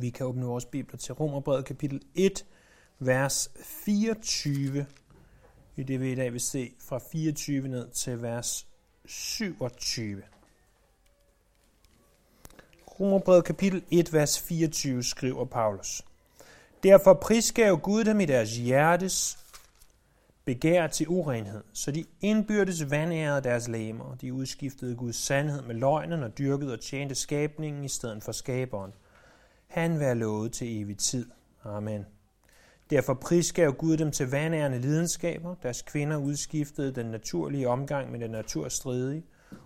Vi kan åbne vores bibler til Romerbrevet kapitel 1, vers 24. I det vi i dag vil se fra 24 ned til vers 27. Romerbrevet kapitel 1, vers 24 skriver Paulus. Derfor prisgav Gud dem i deres hjertes begær til urenhed, så de indbyrdes vandærede deres læmer. De udskiftede Guds sandhed med løgnen og dyrkede og tjente skabningen i stedet for skaberen. Han være lovet til evig tid. Amen. Derfor prisgav Gud dem til vandærende lidenskaber. Deres kvinder udskiftede den naturlige omgang med den naturstridige.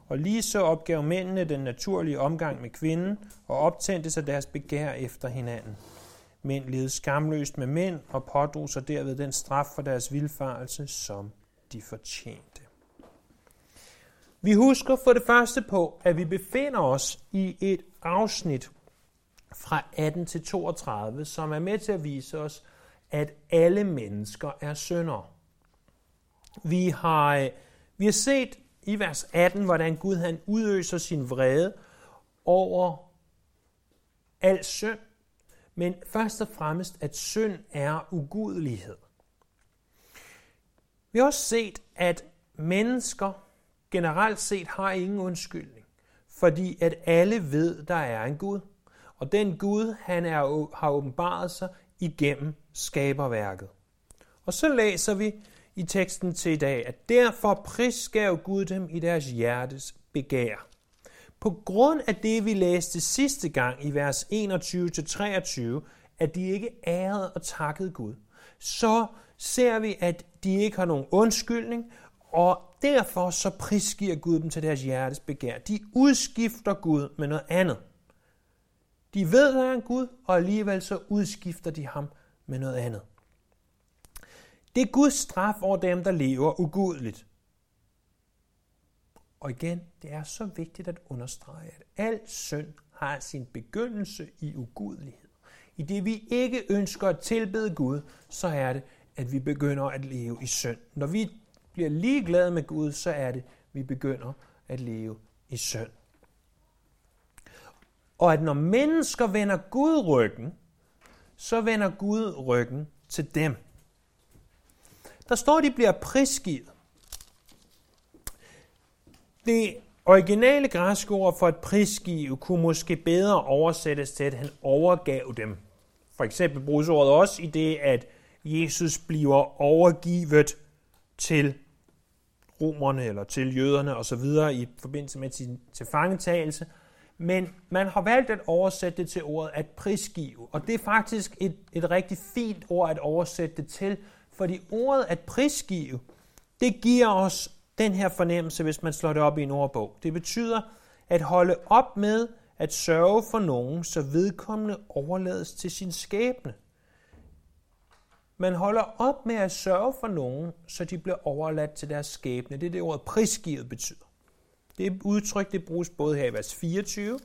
Og lige så opgav mændene den naturlige omgang med kvinden og optændte sig deres begær efter hinanden. Mænd levede skamløst med mænd og pådrog sig derved den straf for deres vilfarelse, som de fortjente. Vi husker for det første på, at vi befinder os i et afsnit fra 18 til 32, som er med til at vise os, at alle mennesker er syndere. Vi har, øh, vi har set i vers 18, hvordan Gud han udøser sin vrede over al synd, men først og fremmest, at synd er ugudelighed. Vi har også set, at mennesker generelt set har ingen undskyldning, fordi at alle ved, der er en Gud. Og den Gud, han er, har åbenbaret sig igennem skaberværket. Og så læser vi i teksten til i dag, at derfor prisgav Gud dem i deres hjertes begær. På grund af det, vi læste sidste gang i vers 21-23, at de ikke ærede og takkede Gud, så ser vi, at de ikke har nogen undskyldning, og derfor så prisgiver Gud dem til deres hjertes begær. De udskifter Gud med noget andet. De ved, der er en Gud, og alligevel så udskifter de ham med noget andet. Det er Guds straf over dem, der lever ugudeligt. Og igen, det er så vigtigt at understrege, at al synd har sin begyndelse i ugudelighed. I det vi ikke ønsker at tilbede Gud, så er det, at vi begynder at leve i synd. Når vi bliver ligeglade med Gud, så er det, at vi begynder at leve i synd. Og at når mennesker vender Gud ryggen, så vender Gud ryggen til dem. Der står, at de bliver prisgivet. Det originale græske ord for et prisgive kunne måske bedre oversættes til, at han overgav dem. For eksempel bruges ordet også i det, at Jesus bliver overgivet til romerne eller til jøderne osv. i forbindelse med sin tilfangetagelse. Men man har valgt at oversætte det til ordet at prisgive, og det er faktisk et, et rigtig fint ord at oversætte det til, fordi ordet at prisgive, det giver os den her fornemmelse, hvis man slår det op i en ordbog. Det betyder at holde op med at sørge for nogen, så vedkommende overlades til sin skæbne. Man holder op med at sørge for nogen, så de bliver overladt til deres skæbne. Det er det ordet prisgivet betyder. Det udtryk det bruges både her i vers 24,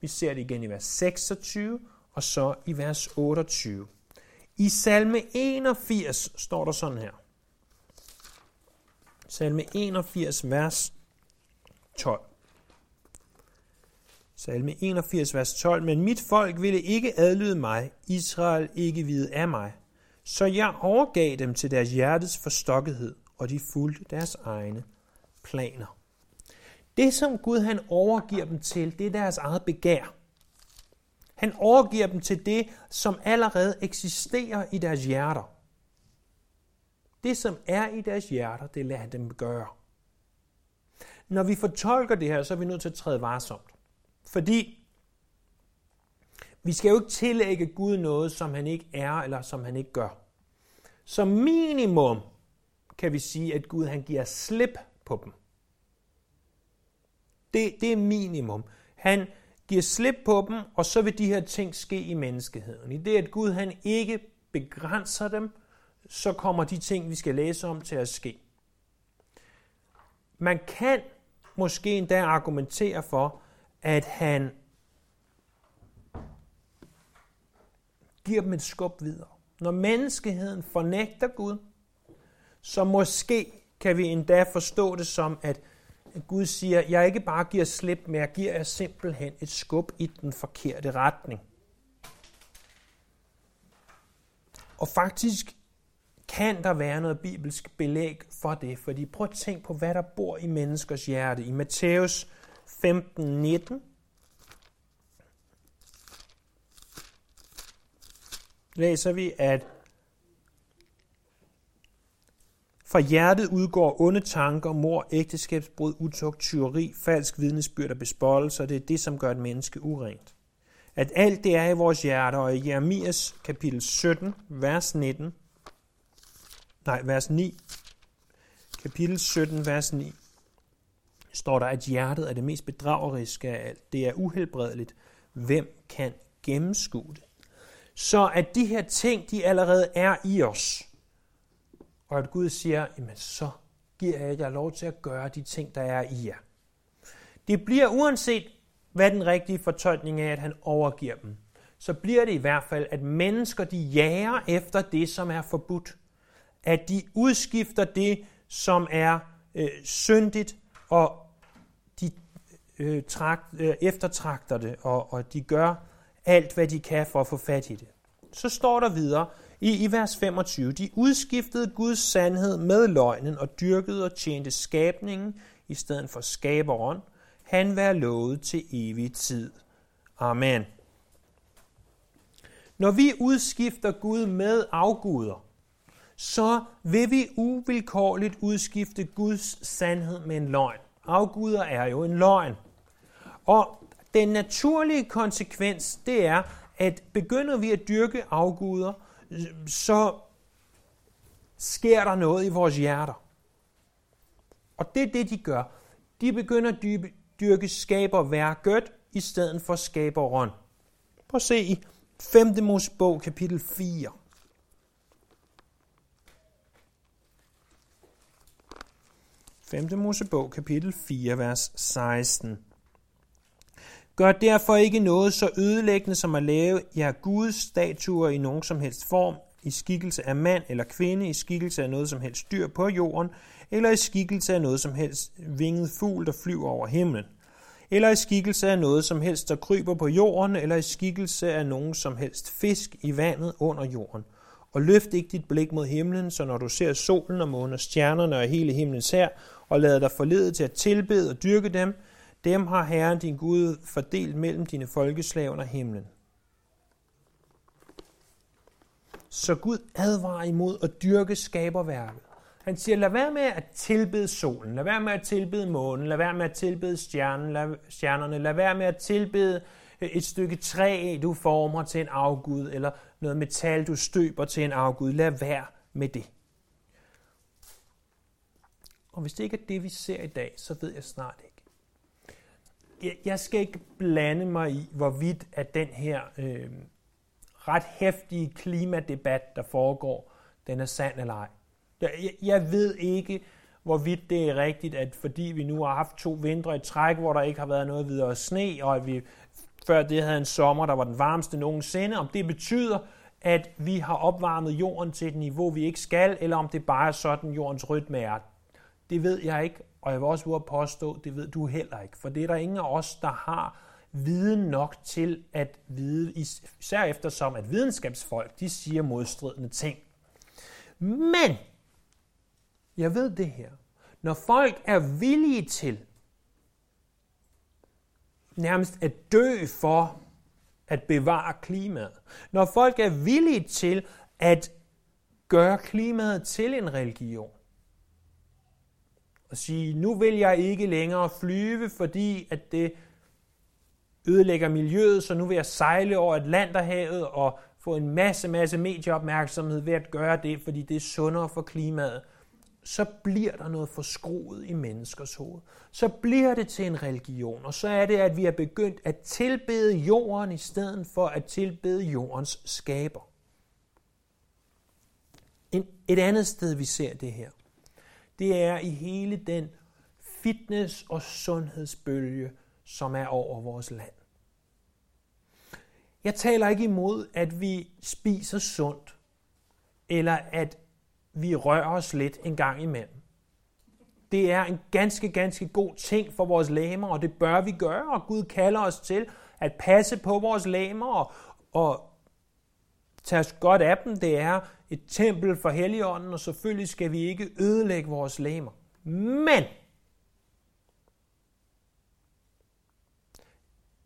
vi ser det igen i vers 26, og så i vers 28. I salme 81 står der sådan her. Salme 81, vers 12. Salme 81, vers 12. Men mit folk ville ikke adlyde mig, Israel ikke vide af mig. Så jeg overgav dem til deres hjertes forstokkethed, og de fulgte deres egne planer. Det, som Gud han overgiver dem til, det er deres eget begær. Han overgiver dem til det, som allerede eksisterer i deres hjerter. Det, som er i deres hjerter, det lader han dem gøre. Når vi fortolker det her, så er vi nødt til at træde varsomt. Fordi vi skal jo ikke tillægge Gud noget, som han ikke er, eller som han ikke gør. Som minimum kan vi sige, at Gud han giver slip på dem. Det, det er minimum. Han giver slip på dem, og så vil de her ting ske i menneskeheden. I det, at Gud han ikke begrænser dem, så kommer de ting, vi skal læse om, til at ske. Man kan måske endda argumentere for, at han giver dem et skub videre. Når menneskeheden fornægter Gud, så måske kan vi endda forstå det som, at Gud siger, jeg ikke bare giver slip, men jeg giver jer simpelthen et skub i den forkerte retning. Og faktisk kan der være noget bibelsk belæg for det, fordi prøv at tænke på, hvad der bor i menneskers hjerte. I Matthæus 15, 19, læser vi, at fra hjertet udgår onde tanker, mor, ægteskabsbrud, utugt, tyveri, falsk vidnesbyrd og bespottelse, det er det, som gør et menneske urent. At alt det er i vores hjerter, og i Jeremias kapitel 17, vers 19, nej, vers 9, kapitel 17, vers 9, står der, at hjertet er det mest bedrageriske af alt. Det er uhelbredeligt. Hvem kan gennemskue det? Så at de her ting, de allerede er i os. Og at Gud siger, jamen så giver jeg jer lov til at gøre de ting, der er i jer. Det bliver uanset, hvad den rigtige fortolkning er, at han overgiver dem, så bliver det i hvert fald, at mennesker de jager efter det, som er forbudt. At de udskifter det, som er øh, syndigt, og de øh, trakt, øh, eftertragter det, og, og de gør alt, hvad de kan for at få fat i det. Så står der videre i, i vers 25, de udskiftede Guds sandhed med løgnen og dyrkede og tjente skabningen i stedet for skaberen. Han vær lovet til evig tid. Amen. Når vi udskifter Gud med afguder, så vil vi uvilkårligt udskifte Guds sandhed med en løgn. Afguder er jo en løgn. Og den naturlige konsekvens, det er, at begynder vi at dyrke afguder, så sker der noget i vores hjerter. Og det er det, de gør. De begynder at dyrke skaberværket i stedet for skaberen. Prøv at se i 5. Mosebog kapitel 4. 5. Mosebog kapitel 4, vers 16. Gør derfor ikke noget så ødelæggende som at lave jer Guds statuer i nogen som helst form, i skikkelse af mand eller kvinde, i skikkelse af noget som helst dyr på jorden, eller i skikkelse af noget som helst vinget fugl, der flyver over himlen, eller i skikkelse af noget som helst, der kryber på jorden, eller i skikkelse af nogen som helst fisk i vandet under jorden. Og løft ikke dit blik mod himlen, så når du ser solen og månen og stjernerne og hele himlens her, og lader dig forlede til at tilbede og dyrke dem, dem har Herren din Gud fordelt mellem dine folkeslag under himlen. Så Gud advarer imod at dyrke skaberværket. Han siger, lad være med at tilbede solen, lad være med at tilbede månen, lad være med at tilbede stjernen, lad, stjernerne, lad være med at tilbede øh, et stykke træ, du former til en afgud, eller noget metal, du støber til en afgud. Lad være med det. Og hvis det ikke er det, vi ser i dag, så ved jeg snart ikke jeg skal ikke blande mig i, hvorvidt at den her øh, ret hæftige klimadebat, der foregår, den er sand eller ej. Jeg, jeg ved ikke, hvorvidt det er rigtigt, at fordi vi nu har haft to vintre i træk, hvor der ikke har været noget videre sne, og at vi før det havde en sommer, der var den varmeste nogensinde, om det betyder, at vi har opvarmet jorden til et niveau, vi ikke skal, eller om det bare er sådan, jordens rytme er. Det ved jeg ikke, og jeg vil også våge at påstå, det ved du heller ikke, for det er der ingen af os, der har viden nok til at vide, især eftersom at videnskabsfolk, de siger modstridende ting. Men, jeg ved det her, når folk er villige til nærmest at dø for at bevare klimaet, når folk er villige til at gøre klimaet til en religion, og sige, nu vil jeg ikke længere flyve, fordi at det ødelægger miljøet, så nu vil jeg sejle over Atlanterhavet og få en masse, masse medieopmærksomhed ved at gøre det, fordi det er sundere for klimaet, så bliver der noget forskroet i menneskers hoved. Så bliver det til en religion, og så er det, at vi er begyndt at tilbede jorden i stedet for at tilbede jordens skaber. En, et andet sted, vi ser det her, det er i hele den fitness- og sundhedsbølge, som er over vores land. Jeg taler ikke imod, at vi spiser sundt, eller at vi rører os lidt en gang imellem. Det er en ganske, ganske god ting for vores læmer, og det bør vi gøre, og Gud kalder os til at passe på vores læmer og, og tage os godt af dem. Det er et tempel for Helligånden, og selvfølgelig skal vi ikke ødelægge vores læmer. Men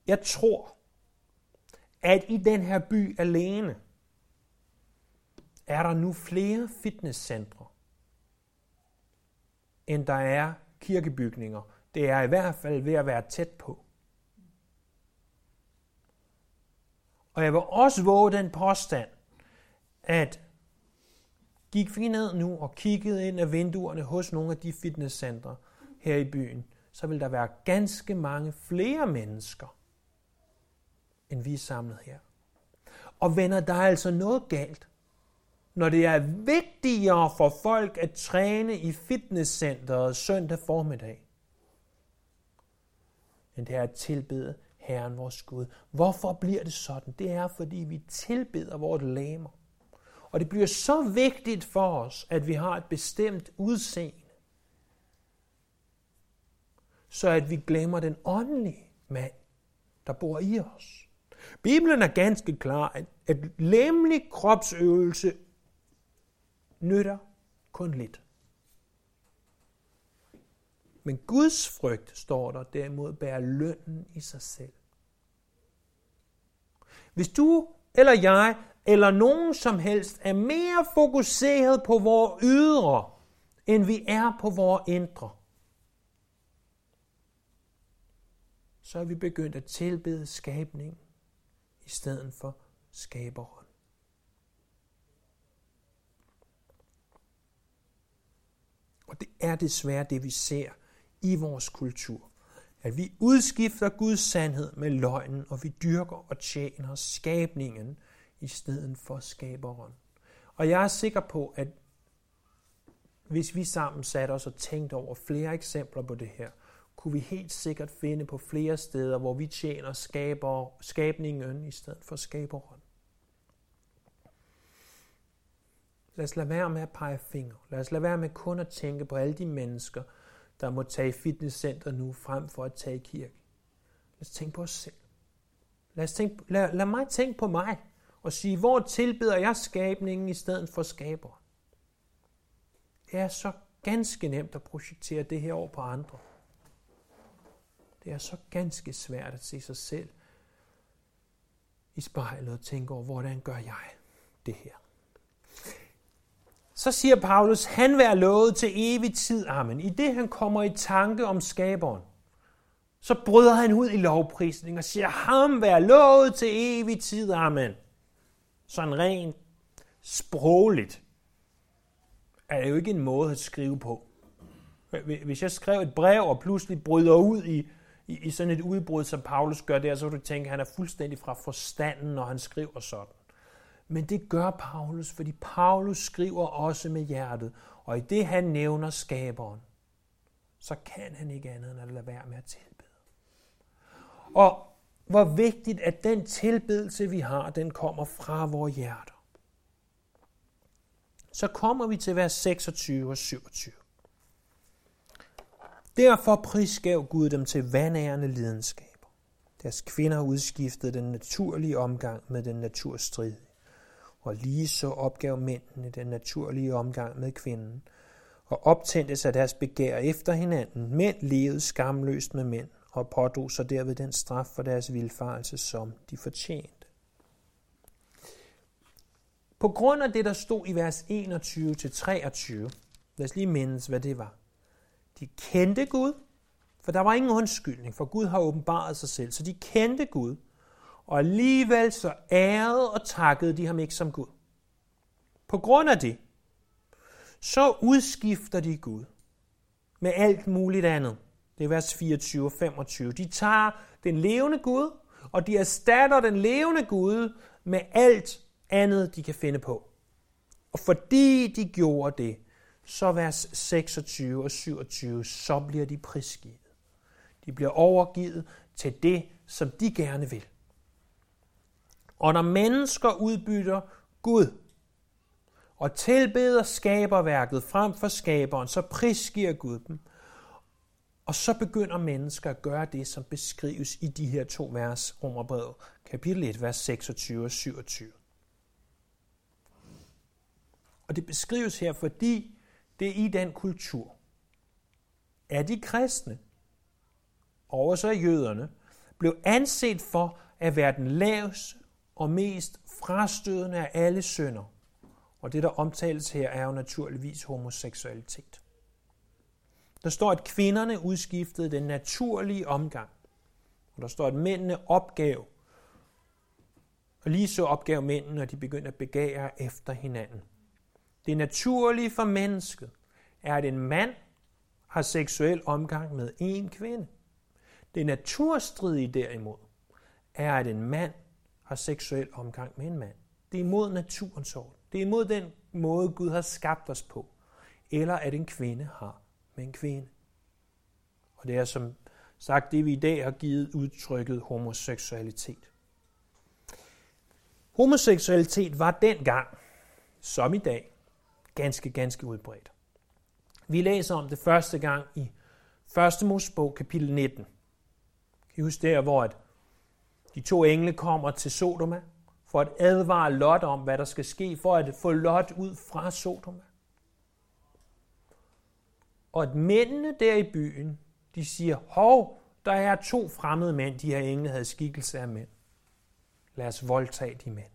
jeg tror, at i den her by alene, er der nu flere fitnesscentre, end der er kirkebygninger. Det er i hvert fald ved at være tæt på. Og jeg vil også våge den påstand, at gik vi ned nu og kiggede ind af vinduerne hos nogle af de fitnesscentre her i byen, så vil der være ganske mange flere mennesker, end vi er samlet her. Og venner, der er altså noget galt, når det er vigtigere for folk at træne i fitnesscenteret søndag formiddag, end det er at tilbede Herren vores Gud. Hvorfor bliver det sådan? Det er, fordi vi tilbeder vores læmer. Og det bliver så vigtigt for os, at vi har et bestemt udseende, så at vi glemmer den åndelige mand, der bor i os. Bibelen er ganske klar, at, at lemlig kropsøvelse nytter kun lidt. Men Guds frygt, står der derimod, bærer lønnen i sig selv. Hvis du eller jeg eller nogen som helst er mere fokuseret på vores ydre, end vi er på vores indre, så er vi begyndt at tilbede skabning i stedet for skaberen. Og det er desværre det, vi ser i vores kultur. At vi udskifter Guds sandhed med løgnen, og vi dyrker og tjener skabningen i stedet for skaberen. Og jeg er sikker på, at hvis vi sammen satte os og tænkte over flere eksempler på det her, kunne vi helt sikkert finde på flere steder, hvor vi tjener skaber, skabningen i stedet for skaberen. Lad os lade være med at pege fingre. Lad os lade være med kun at tænke på alle de mennesker, der må tage i fitnesscenter nu, frem for at tage i kirke. Lad os tænke på os selv. Lad, os tænke, lad, lad mig tænke på mig og sige, hvor tilbeder jeg skabningen i stedet for skaber. Det er så ganske nemt at projektere det her over på andre. Det er så ganske svært at se sig selv i spejlet og tænke over, hvordan gør jeg det her? Så siger Paulus, han vær lovet til evig tid, amen. I det han kommer i tanke om skaberen, så bryder han ud i lovprisning og siger, ham vær lovet til evig tid, amen. Sådan rent sprogligt er det jo ikke en måde at skrive på. Hvis jeg skrev et brev og pludselig bryder ud i, i, i sådan et udbrud, som Paulus gør der, så vil du tænke, at han er fuldstændig fra forstanden, når han skriver sådan. Men det gør Paulus, fordi Paulus skriver også med hjertet, og i det han nævner skaberen, så kan han ikke andet end at lade være med at tilbede. Og hvor vigtigt, at den tilbedelse, vi har, den kommer fra vores hjerter. Så kommer vi til vers 26 og 27. Derfor prisgav Gud dem til vandærende lidenskaber. Deres kvinder udskiftede den naturlige omgang med den naturstridige og lige så opgav mændene den naturlige omgang med kvinden, og optændte sig deres begær efter hinanden. Mænd levede skamløst med mænd, og pådrog sig derved den straf for deres vilfarelse, som de fortjente. På grund af det, der stod i vers 21-23, lad os lige mindes, hvad det var. De kendte Gud, for der var ingen undskyldning, for Gud har åbenbaret sig selv, så de kendte Gud, og alligevel så ærede og takkede de ham ikke som Gud. På grund af det, så udskifter de Gud med alt muligt andet. Det er vers 24 og 25. De tager den levende Gud, og de erstatter den levende Gud med alt andet, de kan finde på. Og fordi de gjorde det, så vers 26 og 27, så bliver de prisgivet. De bliver overgivet til det, som de gerne vil. Og når mennesker udbytter Gud og tilbeder skaberværket frem for skaberen, så prisgiver Gud dem. Og så begynder mennesker at gøre det, som beskrives i de her to vers, Romerbrevet, kapitel 1, vers 26 og 27. Og det beskrives her, fordi det er i den kultur, er de kristne, og så jøderne, blev anset for at være den laveste og mest frastødende af alle synder. Og det, der omtales her, er jo naturligvis homoseksualitet. Der står, at kvinderne udskiftede den naturlige omgang. Og der står, at mændene opgav. Og lige så opgav mændene, når de begyndte at begære efter hinanden. Det naturlige for mennesket er, at en mand har seksuel omgang med en kvinde. Det naturstridige derimod er, at en mand har seksuel omgang med en mand. Det er imod naturens orden. Det er imod den måde, Gud har skabt os på. Eller at en kvinde har med en kvinde. Og det er som sagt det, vi i dag har givet udtrykket homoseksualitet. Homoseksualitet var dengang, som i dag, ganske, ganske udbredt. Vi læser om det første gang i 1. Mosebog, kapitel 19. Kan I huske der, hvor at de to engle kommer til Sodoma for at advare Lot om, hvad der skal ske, for at få Lot ud fra Sodoma. Og at mændene der i byen, de siger, hov, der er to fremmede mænd, de her engle havde skikkelse af mænd. Lad os voldtage de mænd.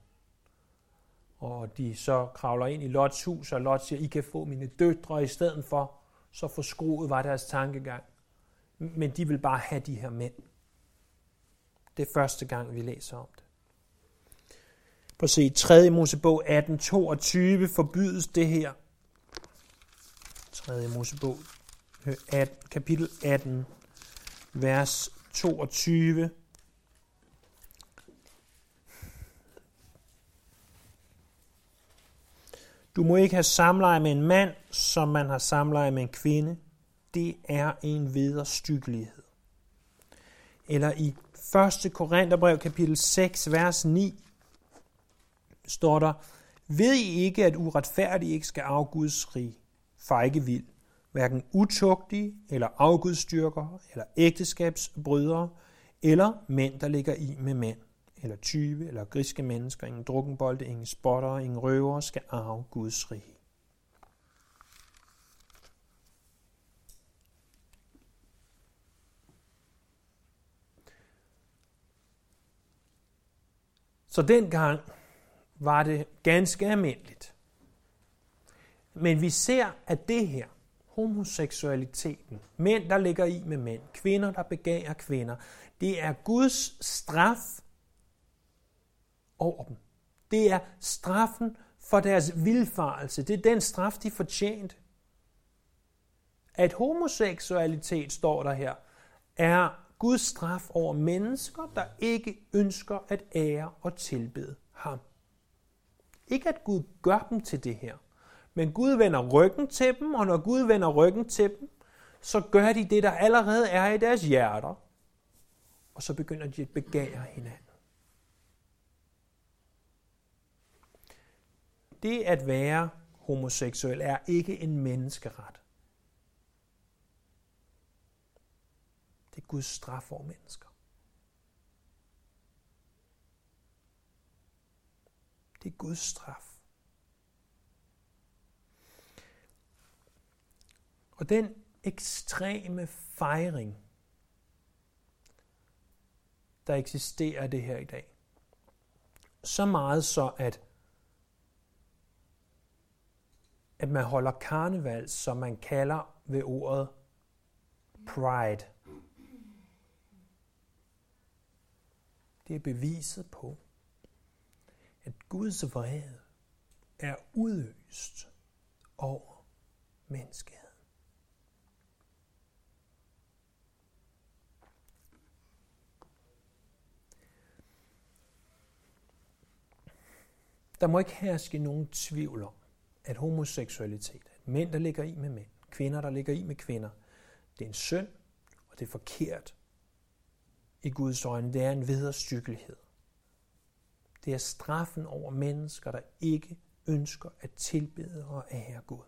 Og de så kravler ind i Lots hus, og Lot siger, I kan få mine døtre i stedet for. Så forskruet var deres tankegang. Men de vil bare have de her mænd. Det er første gang, vi læser om det. På se 3. Mosebog 1822 forbydes det her. 3. Mosebog øh, 18, kapitel 18, vers 22. Du må ikke have samleje med en mand, som man har samleje med en kvinde. Det er en vederstyggelighed. Eller i 1. Korintherbrev kapitel 6, vers 9, står der, Ved I ikke, at uretfærdige ikke skal arve Guds rig? Far ikke vild. Hverken utugtige, eller afgudstyrker, eller ægteskabsbrydere, eller mænd, der ligger i med mænd, eller tyve, eller griske mennesker, ingen drukkenbolde, ingen spotter, ingen røver, skal arve Guds rige. Så dengang var det ganske almindeligt. Men vi ser, at det her, homoseksualiteten, mænd, der ligger i med mænd, kvinder, der begærer kvinder, det er Guds straf over dem. Det er straffen for deres vilfarelse. Det er den straf, de fortjente. At homoseksualitet, står der her, er Guds straf over mennesker, der ikke ønsker at ære og tilbede ham. Ikke at Gud gør dem til det her, men Gud vender ryggen til dem, og når Gud vender ryggen til dem, så gør de det, der allerede er i deres hjerter, og så begynder de at begære hinanden. Det at være homoseksuel er ikke en menneskeret. Det er Guds straf over mennesker. Det er Guds straf. Og den ekstreme fejring, der eksisterer det her i dag, så meget så, at, at man holder karneval, som man kalder ved ordet pride. Det er beviset på, at Guds vrede er udøst over menneskeheden. Der må ikke herske nogen tvivl om, at homoseksualitet, at mænd, der ligger i med mænd, kvinder, der ligger i med kvinder, det er en synd, og det er forkert i Guds øjne. Det er en vederstykkelighed. Det er straffen over mennesker, der ikke ønsker at tilbede og ære Gud.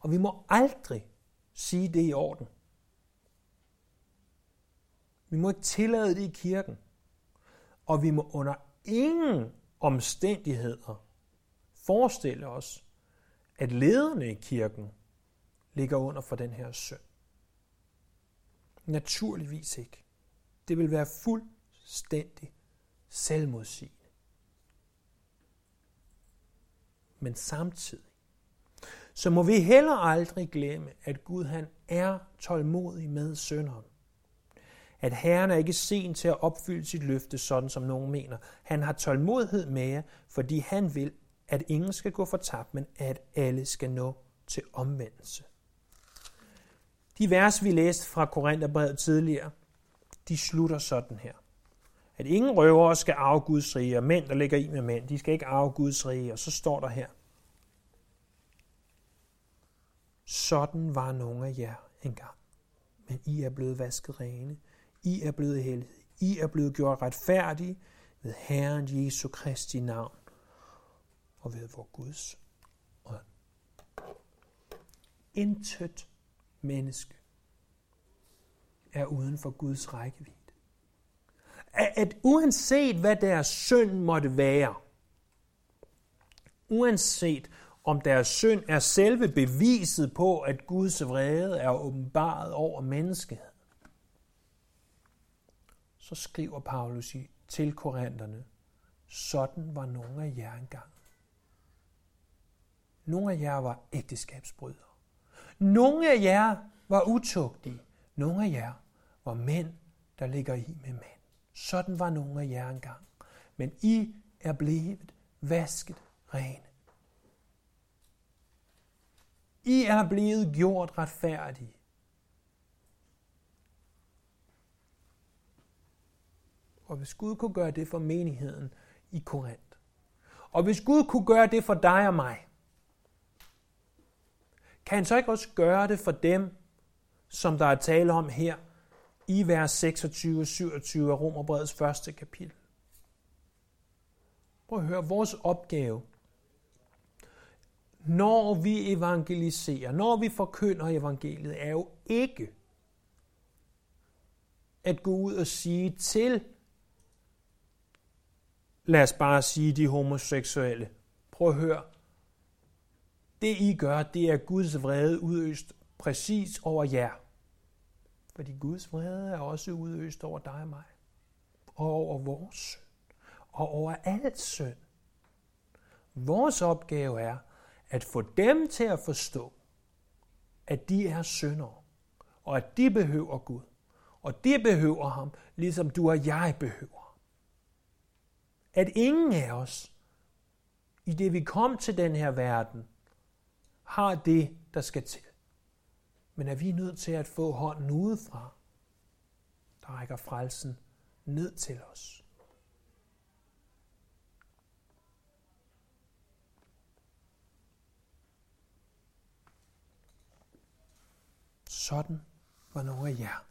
Og vi må aldrig sige det i orden. Vi må ikke tillade det i kirken. Og vi må under ingen omstændigheder forestille os, at lederne i kirken ligger under for den her synd. Naturligvis ikke. Det vil være fuldstændig selvmodsigende. Men samtidig, så må vi heller aldrig glemme, at Gud han er tålmodig med synderen. At Herren er ikke sen til at opfylde sit løfte, sådan som nogen mener. Han har tålmodighed med jer, fordi han vil, at ingen skal gå fortabt, men at alle skal nå til omvendelse. De vers, vi læste fra Korintherbrevet tidligere, de slutter sådan her. At ingen røvere skal arve Guds rige, og mænd, der ligger i med mænd, de skal ikke arve Guds rige. Og så står der her. Sådan var nogle af jer engang. Men I er blevet vasket rene. I er blevet hellige. I er blevet gjort retfærdige ved Herren Jesu Kristi navn og ved vor Guds ånd. Intet menneske er uden for Guds rækkevidde. At uanset hvad deres synd måtte være, uanset om deres synd er selve beviset på, at Guds vrede er åbenbaret over menneskeheden, så skriver Paulus til korinterne, sådan var nogle af jer engang. Nogle af jer var ægteskabsbrydere. Nogle af jer var utugtige. Nogle af jer var mænd, der ligger i med mænd. Sådan var nogle af jer engang. Men I er blevet vasket rene. I er blevet gjort retfærdige. Og hvis Gud kunne gøre det for menigheden i Korinth, og hvis Gud kunne gøre det for dig og mig, kan han så ikke også gøre det for dem, som der er tale om her i vers 26 og 27 af Romerbrevets første kapitel? Prøv at høre, vores opgave, når vi evangeliserer, når vi forkynder evangeliet, er jo ikke at gå ud og sige til, lad os bare sige de homoseksuelle, prøv at høre, det I gør, det er Guds vrede udøst præcis over jer. Fordi Guds vrede er også udøst over dig og mig. Og over vores synd. Og over alt synd. Vores opgave er at få dem til at forstå, at de er syndere. Og at de behøver Gud. Og de behøver ham, ligesom du og jeg behøver. At ingen af os, i det vi kom til den her verden, har det, der skal til. Men er vi nødt til at få hånden udefra, der rækker frelsen ned til os. Sådan var nogle af jer